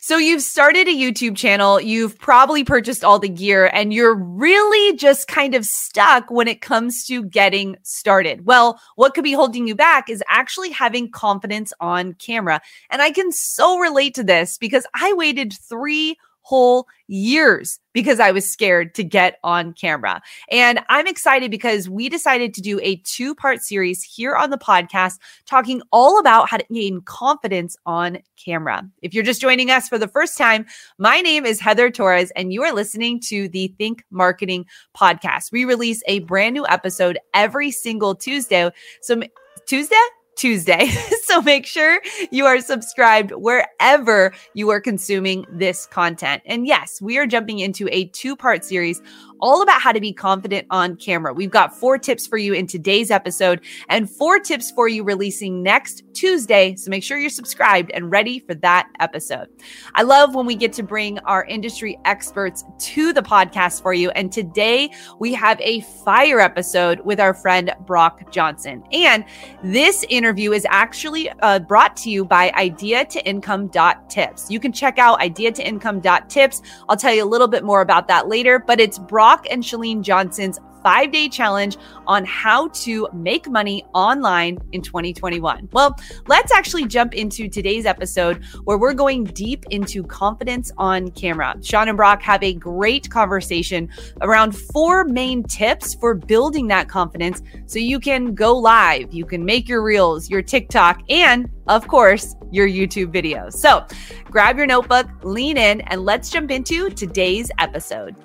So you've started a YouTube channel, you've probably purchased all the gear, and you're really just kind of stuck when it comes to getting started. Well, what could be holding you back is actually having confidence on camera. And I can so relate to this because I waited three whole years because I was scared to get on camera. And I'm excited because we decided to do a two part series here on the podcast talking all about how to gain confidence on camera. If you're just joining us for the first time, my name is Heather Torres, and you are listening to the Think Marketing podcast. We release a brand new episode every single Tuesday. So, Tuesday? Tuesday. so make sure you are subscribed wherever you are consuming this content. And yes, we are jumping into a two part series all about how to be confident on camera. We've got four tips for you in today's episode and four tips for you releasing next Tuesday. So make sure you're subscribed and ready for that episode. I love when we get to bring our industry experts to the podcast for you. And today we have a fire episode with our friend Brock Johnson. And this interview is actually uh, brought to you by idea to income tips. You can check out idea to income tips. I'll tell you a little bit more about that later, but it's Brock and Chalene Johnson's five day challenge on how to make money online in 2021. Well, let's actually jump into today's episode where we're going deep into confidence on camera. Sean and Brock have a great conversation around four main tips for building that confidence so you can go live, you can make your reels, your TikTok, and of course, your YouTube videos. So grab your notebook, lean in, and let's jump into today's episode.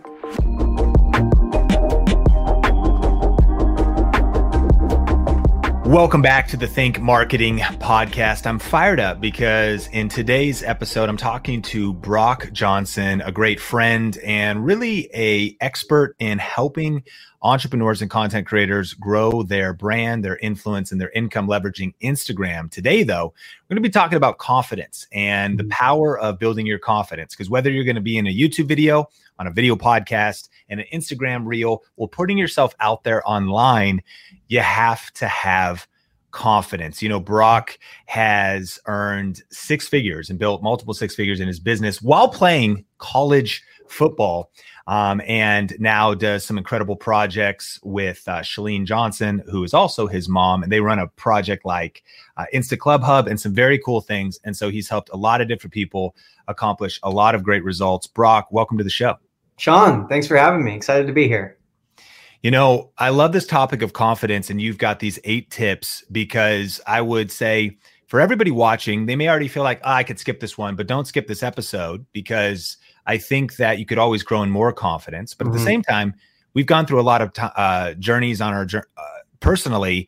Welcome back to the Think Marketing Podcast. I'm fired up because in today's episode, I'm talking to Brock Johnson, a great friend and really a expert in helping entrepreneurs and content creators grow their brand, their influence, and their income leveraging Instagram. Today, though, we're going to be talking about confidence and the mm-hmm. power of building your confidence. Because whether you're going to be in a YouTube video, on a video podcast, and an Instagram reel, or putting yourself out there online, you have to have confidence. You know, Brock has earned six figures and built multiple six figures in his business while playing college football. Um, and now does some incredible projects with uh, Chalene Johnson, who is also his mom. And they run a project like uh, Insta Club Hub and some very cool things. And so he's helped a lot of different people accomplish a lot of great results. Brock, welcome to the show. Sean, thanks for having me. Excited to be here. You know, I love this topic of confidence, and you've got these eight tips because I would say for everybody watching, they may already feel like, oh, I could skip this one, but don't skip this episode because I think that you could always grow in more confidence. But mm-hmm. at the mm-hmm. same time, we've gone through a lot of t- uh, journeys on our uh, personally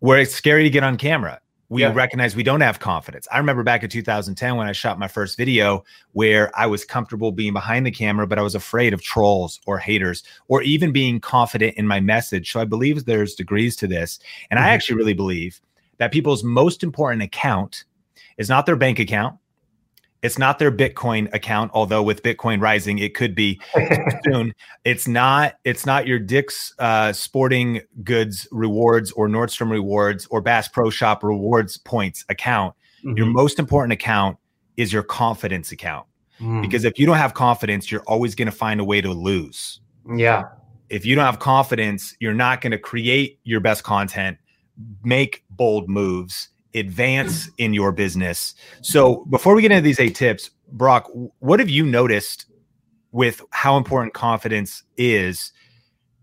where it's scary to get on camera we yeah. recognize we don't have confidence. I remember back in 2010 when I shot my first video where I was comfortable being behind the camera, but I was afraid of trolls or haters or even being confident in my message. So I believe there's degrees to this. And mm-hmm. I actually really believe that people's most important account is not their bank account, it's not their Bitcoin account, although with Bitcoin rising, it could be soon. It's not. It's not your Dick's uh, Sporting Goods rewards or Nordstrom rewards or Bass Pro Shop rewards points account. Mm-hmm. Your most important account is your confidence account. Mm. Because if you don't have confidence, you're always going to find a way to lose. Yeah. If you don't have confidence, you're not going to create your best content, make bold moves, advance in your business. So before we get into these eight tips, Brock, what have you noticed with how important confidence is?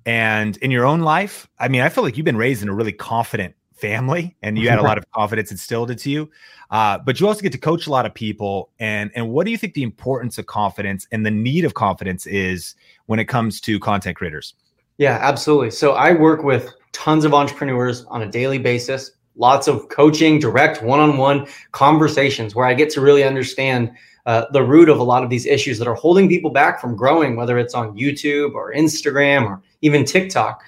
And in your own life, I mean, I feel like you've been raised in a really confident family and you had a lot of confidence instilled into you. Uh, but you also get to coach a lot of people. And, and what do you think the importance of confidence and the need of confidence is when it comes to content creators? Yeah, absolutely. So I work with tons of entrepreneurs on a daily basis lots of coaching, direct one on one conversations where I get to really understand uh, the root of a lot of these issues that are holding people back from growing, whether it's on YouTube or Instagram or even TikTok.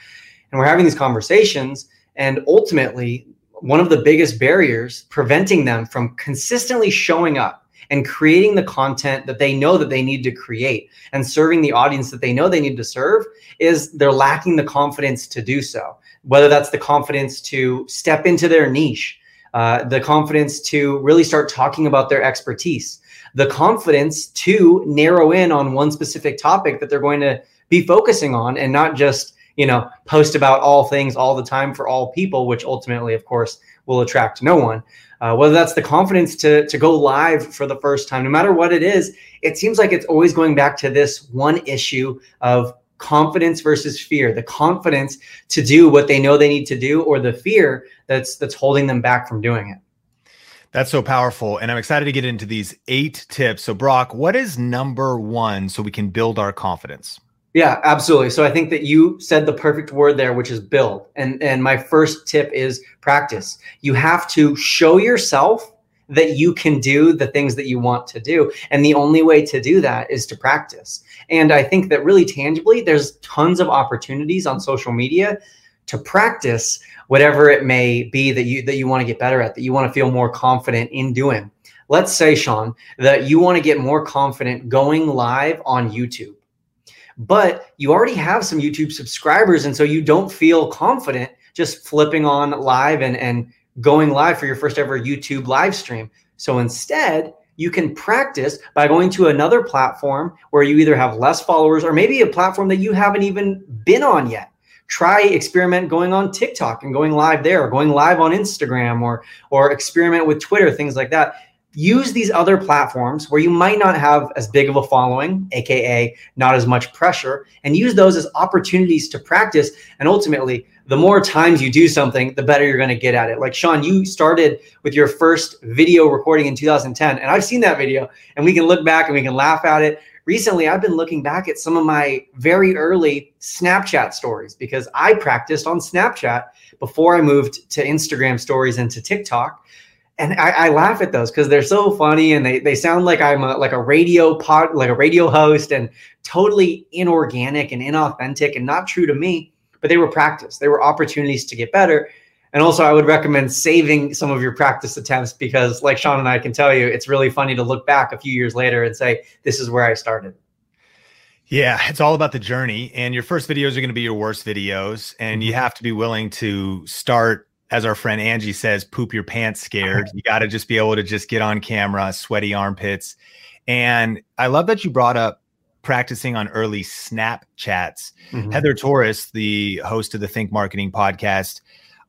And we're having these conversations. And ultimately, one of the biggest barriers preventing them from consistently showing up and creating the content that they know that they need to create and serving the audience that they know they need to serve is they're lacking the confidence to do so whether that's the confidence to step into their niche, uh, the confidence to really start talking about their expertise, the confidence to narrow in on one specific topic that they're going to be focusing on and not just, you know, post about all things all the time for all people, which ultimately, of course, will attract no one. Uh, whether that's the confidence to to go live for the first time, no matter what it is, it seems like it's always going back to this one issue of confidence versus fear. The confidence to do what they know they need to do or the fear that's that's holding them back from doing it. That's so powerful and i'm excited to get into these eight tips. So brock what is number one so we can build our confidence? Yeah absolutely. So i think that you said the perfect word there which is build and and my first tip is practice. You have to show yourself that you can do the things that you want to do. And the only way to do that is to practice. And I think that really tangibly, there's tons of opportunities on social media to practice whatever it may be that you that you want to get better at, that you want to feel more confident in doing. Let's say, Sean, that you want to get more confident going live on YouTube. But you already have some YouTube subscribers, and so you don't feel confident just flipping on live and, and going live for your first ever YouTube live stream. So instead, you can practice by going to another platform where you either have less followers or maybe a platform that you haven't even been on yet. Try experiment going on TikTok and going live there, or going live on Instagram or or experiment with Twitter, things like that. Use these other platforms where you might not have as big of a following, aka not as much pressure, and use those as opportunities to practice and ultimately the more times you do something, the better you're going to get at it. Like Sean, you started with your first video recording in 2010, and I've seen that video, and we can look back and we can laugh at it. Recently, I've been looking back at some of my very early Snapchat stories because I practiced on Snapchat before I moved to Instagram stories and to TikTok. And I, I laugh at those because they're so funny and they, they sound like I'm a, like a radio pod, like a radio host and totally inorganic and inauthentic and not true to me but they were practice. They were opportunities to get better. And also, I would recommend saving some of your practice attempts because, like Sean and I can tell you, it's really funny to look back a few years later and say, this is where I started. Yeah, it's all about the journey. And your first videos are going to be your worst videos. And you mm-hmm. have to be willing to start, as our friend Angie says, poop your pants scared. You got to just be able to just get on camera, sweaty armpits. And I love that you brought up practicing on early Snapchats. Mm-hmm. Heather Torres, the host of the Think Marketing podcast,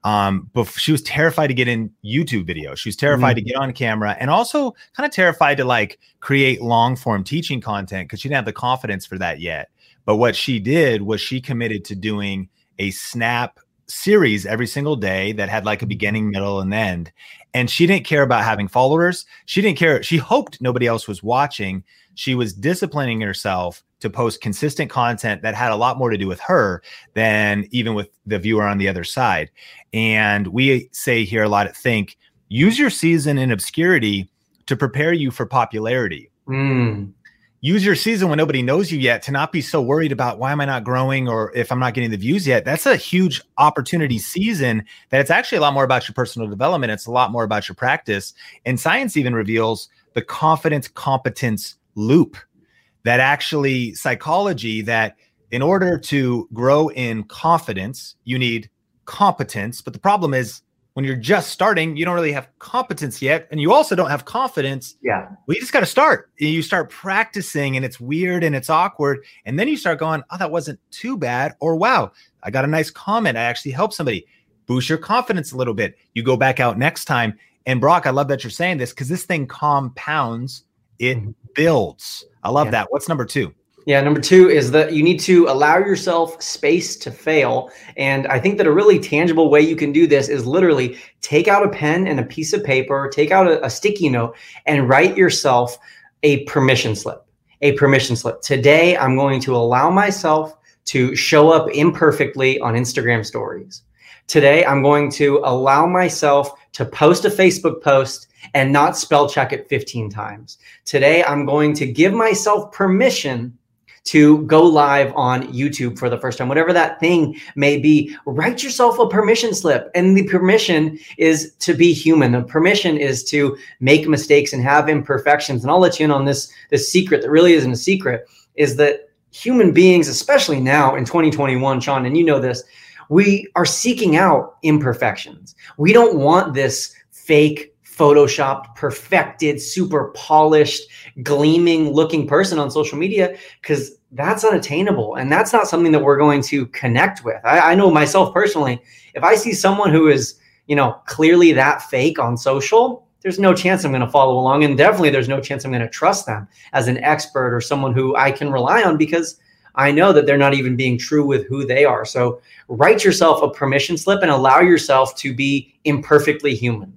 um, but she was terrified to get in YouTube video. She was terrified mm-hmm. to get on camera and also kind of terrified to like create long form teaching content because she didn't have the confidence for that yet. But what she did was she committed to doing a snap series every single day that had like a beginning, middle, and end. And she didn't care about having followers. She didn't care. She hoped nobody else was watching she was disciplining herself to post consistent content that had a lot more to do with her than even with the viewer on the other side. And we say here a lot at Think use your season in obscurity to prepare you for popularity. Mm. Use your season when nobody knows you yet to not be so worried about why am I not growing or if I'm not getting the views yet. That's a huge opportunity season that it's actually a lot more about your personal development. It's a lot more about your practice. And science even reveals the confidence competence loop that actually psychology that in order to grow in confidence, you need competence. But the problem is when you're just starting, you don't really have competence yet. And you also don't have confidence. Yeah. We just got to start. You start practicing and it's weird and it's awkward. And then you start going, oh, that wasn't too bad. Or wow, I got a nice comment. I actually helped somebody. Boost your confidence a little bit. You go back out next time. And Brock, I love that you're saying this because this thing compounds it mm-hmm. builds. I love yeah. that. What's number two? Yeah, number two is that you need to allow yourself space to fail. And I think that a really tangible way you can do this is literally take out a pen and a piece of paper, take out a, a sticky note, and write yourself a permission slip. A permission slip. Today, I'm going to allow myself to show up imperfectly on Instagram stories. Today, I'm going to allow myself to post a Facebook post and not spell check it 15 times. Today, I'm going to give myself permission to go live on YouTube for the first time, whatever that thing may be. Write yourself a permission slip. And the permission is to be human. The permission is to make mistakes and have imperfections. And I'll let you in on this, this secret that really isn't a secret is that human beings, especially now in 2021, Sean, and you know this, we are seeking out imperfections. We don't want this fake photoshopped, perfected, super polished, gleaming looking person on social media because that's unattainable. And that's not something that we're going to connect with. I, I know myself personally, if I see someone who is, you know, clearly that fake on social, there's no chance I'm going to follow along. And definitely there's no chance I'm going to trust them as an expert or someone who I can rely on because I know that they're not even being true with who they are. So write yourself a permission slip and allow yourself to be imperfectly human.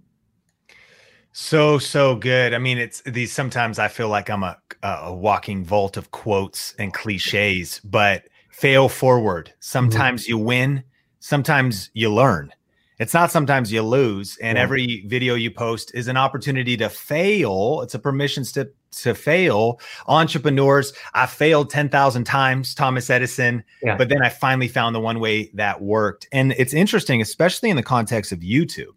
So so good. I mean, it's these. Sometimes I feel like I'm a a walking vault of quotes and cliches, but fail forward. Sometimes mm-hmm. you win. Sometimes you learn. It's not sometimes you lose. And yeah. every video you post is an opportunity to fail. It's a permission to to fail. Entrepreneurs, I failed 10,000 times, Thomas Edison, yeah. but then I finally found the one way that worked. And it's interesting, especially in the context of YouTube,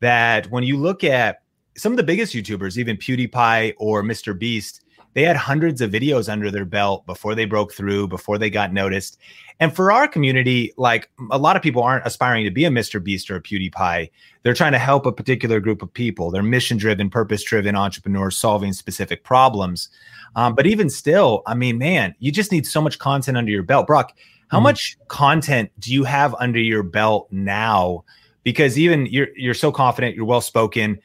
that when you look at some of the biggest YouTubers, even PewDiePie or Mr. Beast, they had hundreds of videos under their belt before they broke through, before they got noticed. And for our community, like a lot of people aren't aspiring to be a Mr. Beast or a PewDiePie. They're trying to help a particular group of people. They're mission driven, purpose driven entrepreneurs solving specific problems. Um, but even still, I mean, man, you just need so much content under your belt. Brock, how mm-hmm. much content do you have under your belt now? Because even you're you're so confident, you're well spoken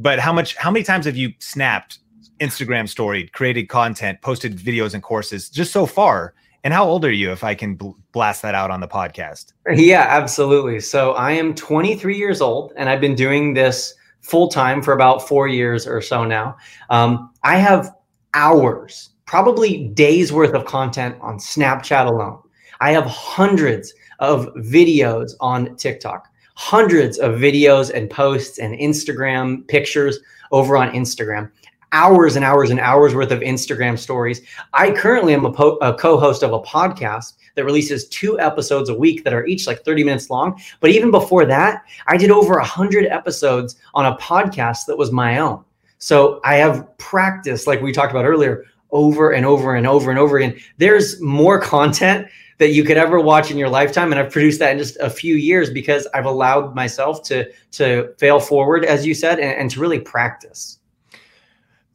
but how much how many times have you snapped instagram story created content posted videos and courses just so far? And how old are you if i can bl- blast that out on the podcast? Yeah absolutely. So i am 23 years old and i've been doing this full time for about four years or so now. Um, i have hours probably days worth of content on snapchat alone. I have hundreds of videos on tiktok hundreds of videos and posts and Instagram pictures over on Instagram. Hours and hours and hours worth of Instagram stories. I currently am a, po- a co host of a podcast that releases two episodes a week that are each like 30 minutes long. But even before that, I did over 100 episodes on a podcast that was my own. So I have practiced, like we talked about earlier, over and over and over and over again. There's more content that you could ever watch in your lifetime and i've produced that in just a few years because i've allowed myself to to fail forward as you said and, and to really practice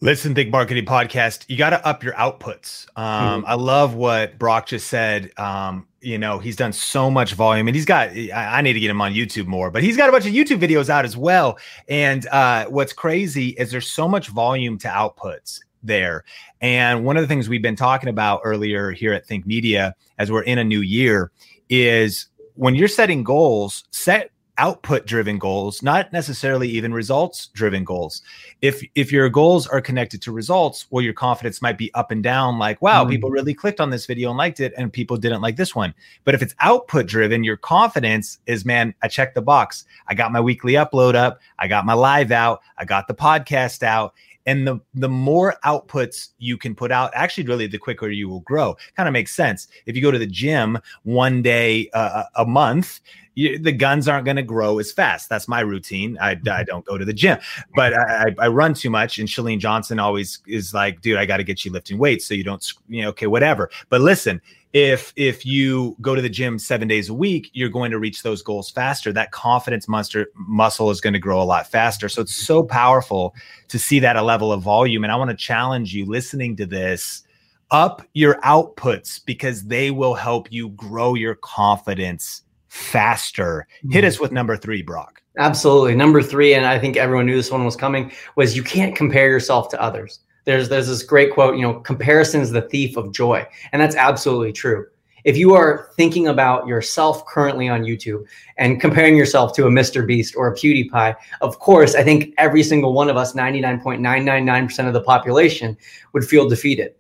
Listen, Think Marketing Podcast, you got to up your outputs. Um, mm-hmm. I love what Brock just said. Um, you know, he's done so much volume and he's got, I, I, need to get him on YouTube more, but he's got a bunch of YouTube videos out as well. And uh, what's crazy is there's so much volume to outputs there. And one of the things we've been talking about earlier here at Think Media as we're in a new year is when you're setting goals, set output driven goals not necessarily even results driven goals. If if your goals are connected to results well your confidence might be up and down like wow mm. people really clicked on this video and liked it and people didn't like this one. But if it's output driven your confidence is man i checked the box. I got my weekly upload up. I got my live out. I got the podcast out and the the more outputs you can put out actually really the quicker you will grow. Kind of makes sense. If you go to the gym one day uh, a month you, the guns aren't going to grow as fast. That's my routine. I, I mm-hmm. don't go to the gym but I, I run too much and Chalene Johnson always is like dude I got to get you lifting weights so you don't you know okay whatever. But listen if if you go to the gym seven days a week you're going to reach those goals faster. That confidence muscle muscle is going to grow a lot faster. So it's so powerful to see that a level of volume and i want to challenge you listening to this up your outputs because they will help you grow your confidence faster mm-hmm. hit us with number three brock absolutely number three and i think everyone knew this one was coming was you can't compare yourself to others there's there's this great quote, you know, comparison is the thief of joy. And that's absolutely true. If you are thinking about yourself currently on YouTube and comparing yourself to a Mr. Beast or a PewDiePie, of course, I think every single one of us, 99.999% of the population, would feel defeated.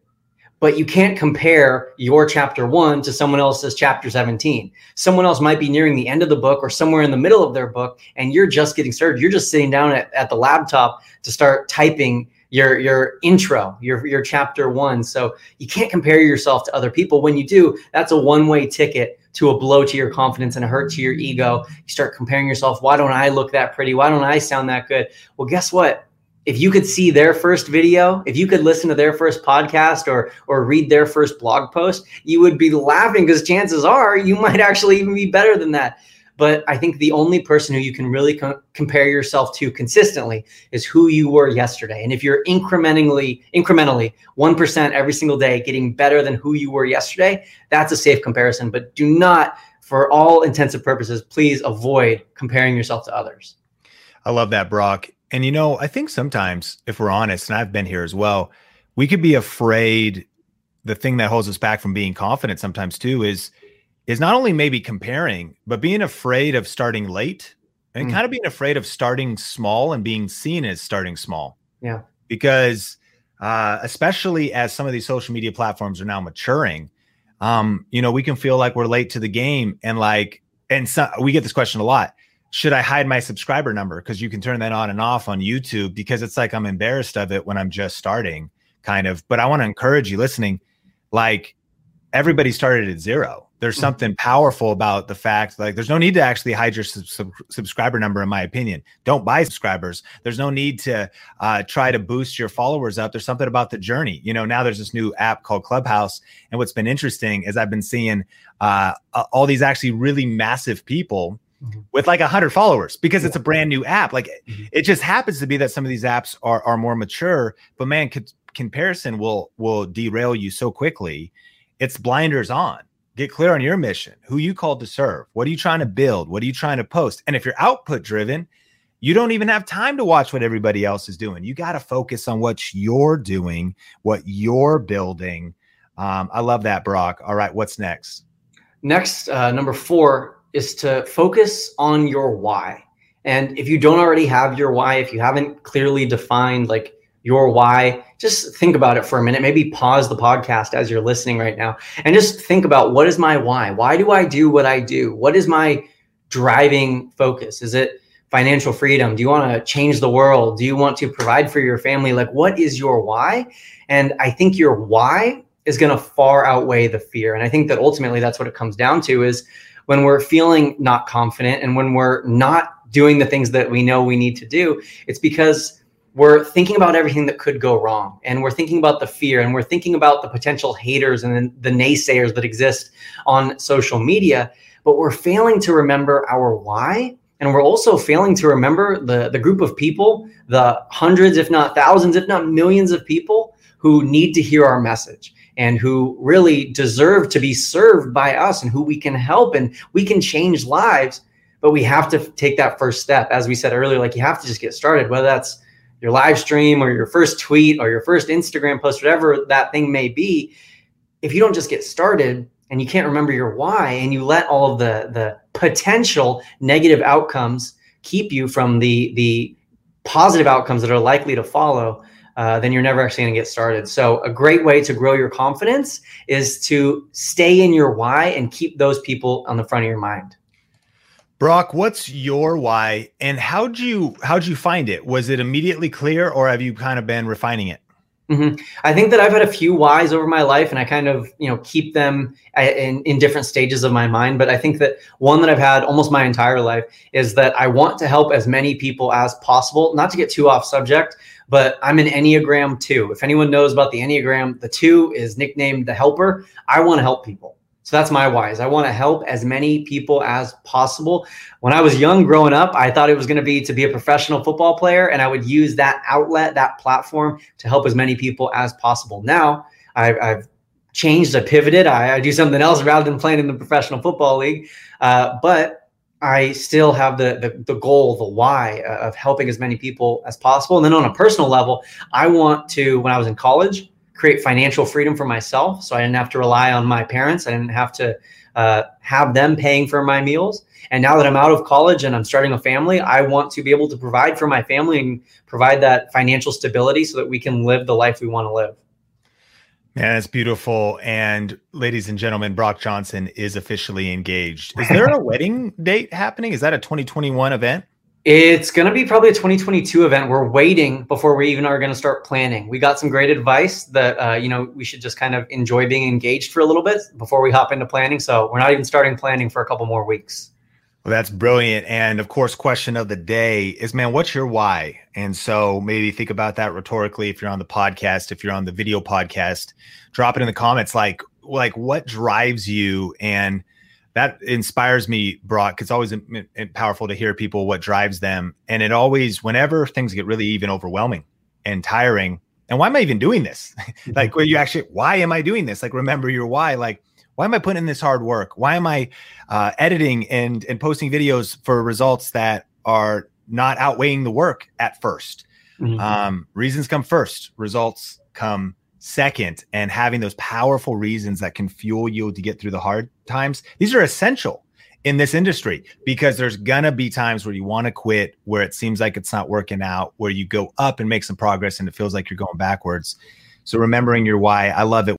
But you can't compare your chapter one to someone else's chapter 17. Someone else might be nearing the end of the book or somewhere in the middle of their book, and you're just getting started. You're just sitting down at, at the laptop to start typing your your intro, your your chapter one. So you can't compare yourself to other people. When you do, that's a one way ticket to a blow to your confidence and a hurt to your ego. You start comparing yourself. Why don't I look that pretty? Why don't I sound that good? Well, guess what? If you could see their first video, if you could listen to their first podcast or or read their first blog post, you would be laughing because chances are you might actually even be better than that. But I think the only person who you can really co- compare yourself to consistently is who you were yesterday. And if you're incrementally, incrementally, 1% every single day getting better than who you were yesterday, that's a safe comparison. But do not, for all intensive purposes, please avoid comparing yourself to others. I love that, Brock. And you know, I think sometimes, if we're honest, and I've been here as well, we could be afraid. The thing that holds us back from being confident sometimes too is is not only maybe comparing, but being afraid of starting late and mm. kind of being afraid of starting small and being seen as starting small. Yeah. Because uh, especially as some of these social media platforms are now maturing, um, you know, we can feel like we're late to the game and like, and so, we get this question a lot should I hide my subscriber number? Because you can turn that on and off on YouTube because it's like I'm embarrassed of it when I'm just starting, kind of. But I want to encourage you listening, like everybody started at zero. There's mm. something powerful about the fact, like, there's no need to actually hide your sub- sub- subscriber number, in my opinion. Don't buy subscribers. There's no need to uh, try to boost your followers up. There's something about the journey. You know, now there's this new app called Clubhouse. And what's been interesting is I've been seeing uh, all these actually really massive people. With like a hundred followers because it's a brand new app. Like mm-hmm. it just happens to be that some of these apps are are more mature, but man, comparison will will derail you so quickly. It's blinders on. Get clear on your mission, who you called to serve, what are you trying to build, what are you trying to post, and if you're output driven, you don't even have time to watch what everybody else is doing. You got to focus on what you're doing, what you're building. Um, I love that, Brock. All right, what's next? Next, uh, number four, is to focus on your why. And if you don't already have your why, if you haven't clearly defined like your why, just think about it for a minute. Maybe pause the podcast as you're listening right now and just think about what is my why? Why do I do what I do? What is my driving focus? Is it financial freedom? Do you want to change the world? Do you want to provide for your family? Like, what is your why? And I think your why is going to far outweigh the fear. And I think that ultimately that's what it comes down to is when we're feeling not confident and when we're not doing the things that we know we need to do, it's because we're thinking about everything that could go wrong and we're thinking about the fear and we're thinking about the potential haters and the naysayers that exist on social media. But we're failing to remember our why and we're also failing to remember the, the group of people the hundreds if not thousands if not millions of people who need to hear our message and who really deserve to be served by us and who we can help and we can change lives. But we have to take that first step. As we said earlier like you have to just get started whether that's your live stream or your first tweet or your first instagram post whatever that thing may be. If you don't just get started and you can't remember your why and you let all of the the potential negative outcomes keep you from the the positive outcomes that are likely to follow uh, then you're never actually going to get started. So, a great way to grow your confidence is to stay in your why and keep those people on the front of your mind. Brock, what's your why, and how'd you how'd you find it? Was it immediately clear, or have you kind of been refining it? Mm-hmm. I think that I've had a few whys over my life, and I kind of you know keep them uh, in, in different stages of my mind. But I think that one that I've had almost my entire life is that I want to help as many people as possible. Not to get too off subject, but I'm an Enneagram two. If anyone knows about the Enneagram, the two is nicknamed the helper. I want to help people. So that's my whys. I want to help as many people as possible. When I was young growing up, I thought it was going to be to be a professional football player, and I would use that outlet, that platform to help as many people as possible. Now I've, I've changed, I pivoted, I, I, do something else rather than playing in the professional football league. Uh, but I still have the, the, the goal, the why of helping as many people as possible. And then on a personal level, I want to, when I was in college, create financial freedom for myself. So I didn't have to rely on my parents. I didn't have to uh, have them paying for my meals. And now that I'm out of college and I'm starting a family, I want to be able to provide for my family and provide that financial stability so that we can live the life we want to live. Man, it's beautiful. And ladies and gentlemen, Brock Johnson is officially engaged. Is there a wedding date happening? Is that a 2021 event? It's going to be probably a 2022 event. We're waiting before we even are going to start planning. We got some great advice that uh, you know we should just kind of enjoy being engaged for a little bit before we hop into planning. So we're not even starting planning for a couple more weeks. Well, that's brilliant. And of course, question of the day is, man, what's your why? And so maybe think about that rhetorically. If you're on the podcast, if you're on the video podcast, drop it in the comments. Like, like what drives you? And that inspires me, Brock. It's always powerful to hear people what drives them, and it always, whenever things get really even overwhelming and tiring, and why am I even doing this? like, where you actually, why am I doing this? Like, remember your why. Like, why am I putting in this hard work? Why am I uh, editing and and posting videos for results that are not outweighing the work at 1st mm-hmm. um, reasons come first, results come second and having those powerful reasons that can fuel you to get through the hard times these are essential in this industry because there's gonna be times where you want to quit where it seems like it's not working out where you go up and make some progress and it feels like you're going backwards so remembering your why i love it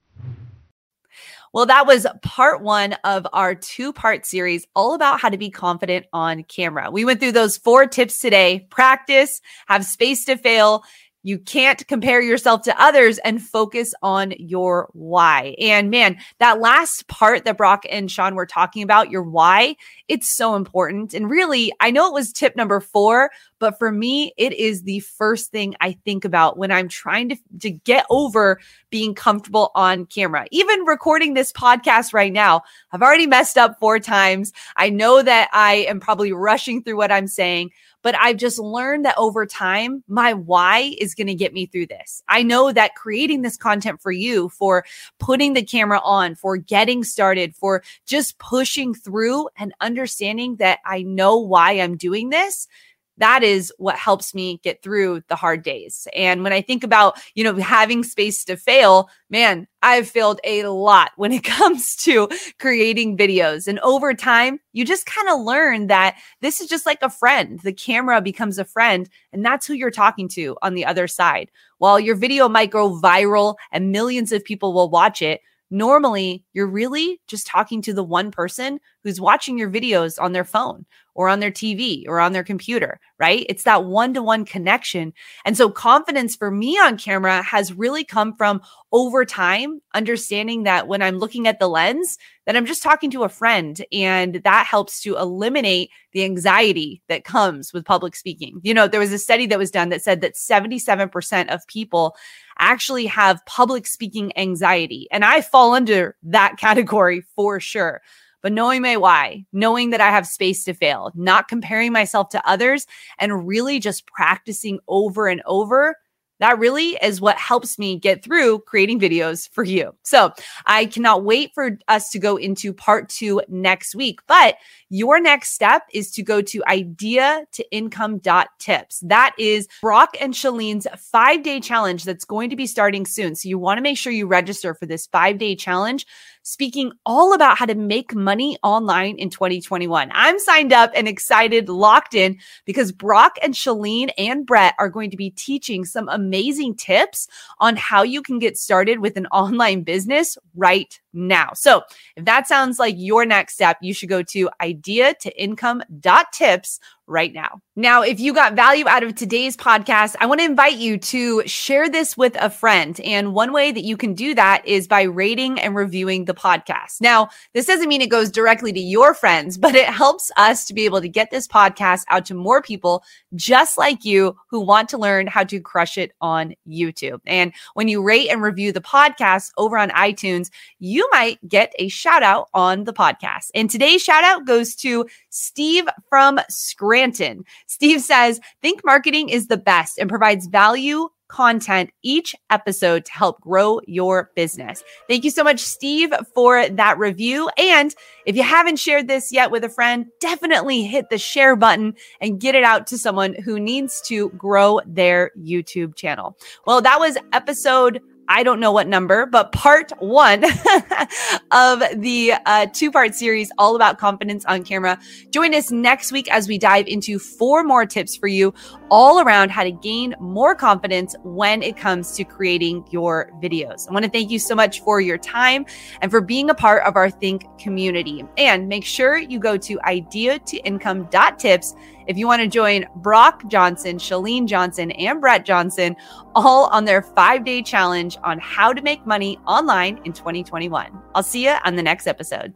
well, that was part one of our two part series, all about how to be confident on camera. We went through those four tips today practice, have space to fail, you can't compare yourself to others and focus on your why. And man, that last part that Brock and Sean were talking about, your why, it's so important. And really, I know it was tip number four, but for me, it is the first thing I think about when I'm trying to, to get over being comfortable on camera. Even recording this podcast right now, I've already messed up four times. I know that I am probably rushing through what I'm saying, but I've just learned that over time, my why is going to get me through this. I know that creating this content for you, for putting the camera on, for getting started, for just pushing through and understanding that I know why I'm doing this that is what helps me get through the hard days. And when I think about, you know, having space to fail, man, I've failed a lot when it comes to creating videos. And over time, you just kind of learn that this is just like a friend. The camera becomes a friend, and that's who you're talking to on the other side. While your video might go viral and millions of people will watch it, normally you're really just talking to the one person who's watching your videos on their phone or on their TV or on their computer, right? It's that one to one connection. And so confidence for me on camera has really come from over time, understanding that when I'm looking at the lens, that I'm just talking to a friend. And that helps to eliminate the anxiety that comes with public speaking. You know, there was a study that was done that said that 77% of people actually have public speaking anxiety. And I fall under that category for sure but knowing my why, knowing that I have space to fail, not comparing myself to others, and really just practicing over and over that really is what helps me get through creating videos for you. So I cannot wait for us to go into part two next week. But your next step is to go to idea to income tips. That is Brock and Chalene's five day challenge that's going to be starting soon. So you want to make sure you register for this five day challenge speaking all about how to make money online in 2021. I'm signed up and excited, locked in because Brock and Chalene and Brett are going to be teaching some amazing tips on how you can get started with an online business right now. So if that sounds like your next step, you should go to idea to income tips right now. Now, if you got value out of today's podcast, I want to invite you to share this with a friend. And one way that you can do that is by rating and reviewing the podcast. Now, this doesn't mean it goes directly to your friends, but it helps us to be able to get this podcast out to more people just like you who want to learn how to crush it on YouTube. And when you rate and review the podcast over on iTunes, you might get a shout out on the podcast. And today's shout out goes to Steve from Scranton. Steve says, Think marketing is the best and provides value content each episode to help grow your business. Thank you so much, Steve, for that review. And if you haven't shared this yet with a friend, definitely hit the share button and get it out to someone who needs to grow their YouTube channel. Well, that was episode I don't know what number, but part one of the uh, two part series all about confidence on camera. Join us next week as we dive into four more tips for you all around how to gain more confidence when it comes to creating your videos. I want to thank you so much for your time and for being a part of our Think community. And make sure you go to idea to income.tips if you want to join Brock Johnson, Chalene Johnson, and Brett Johnson all on their five day challenge on how to make money online in 2021. I'll see you on the next episode.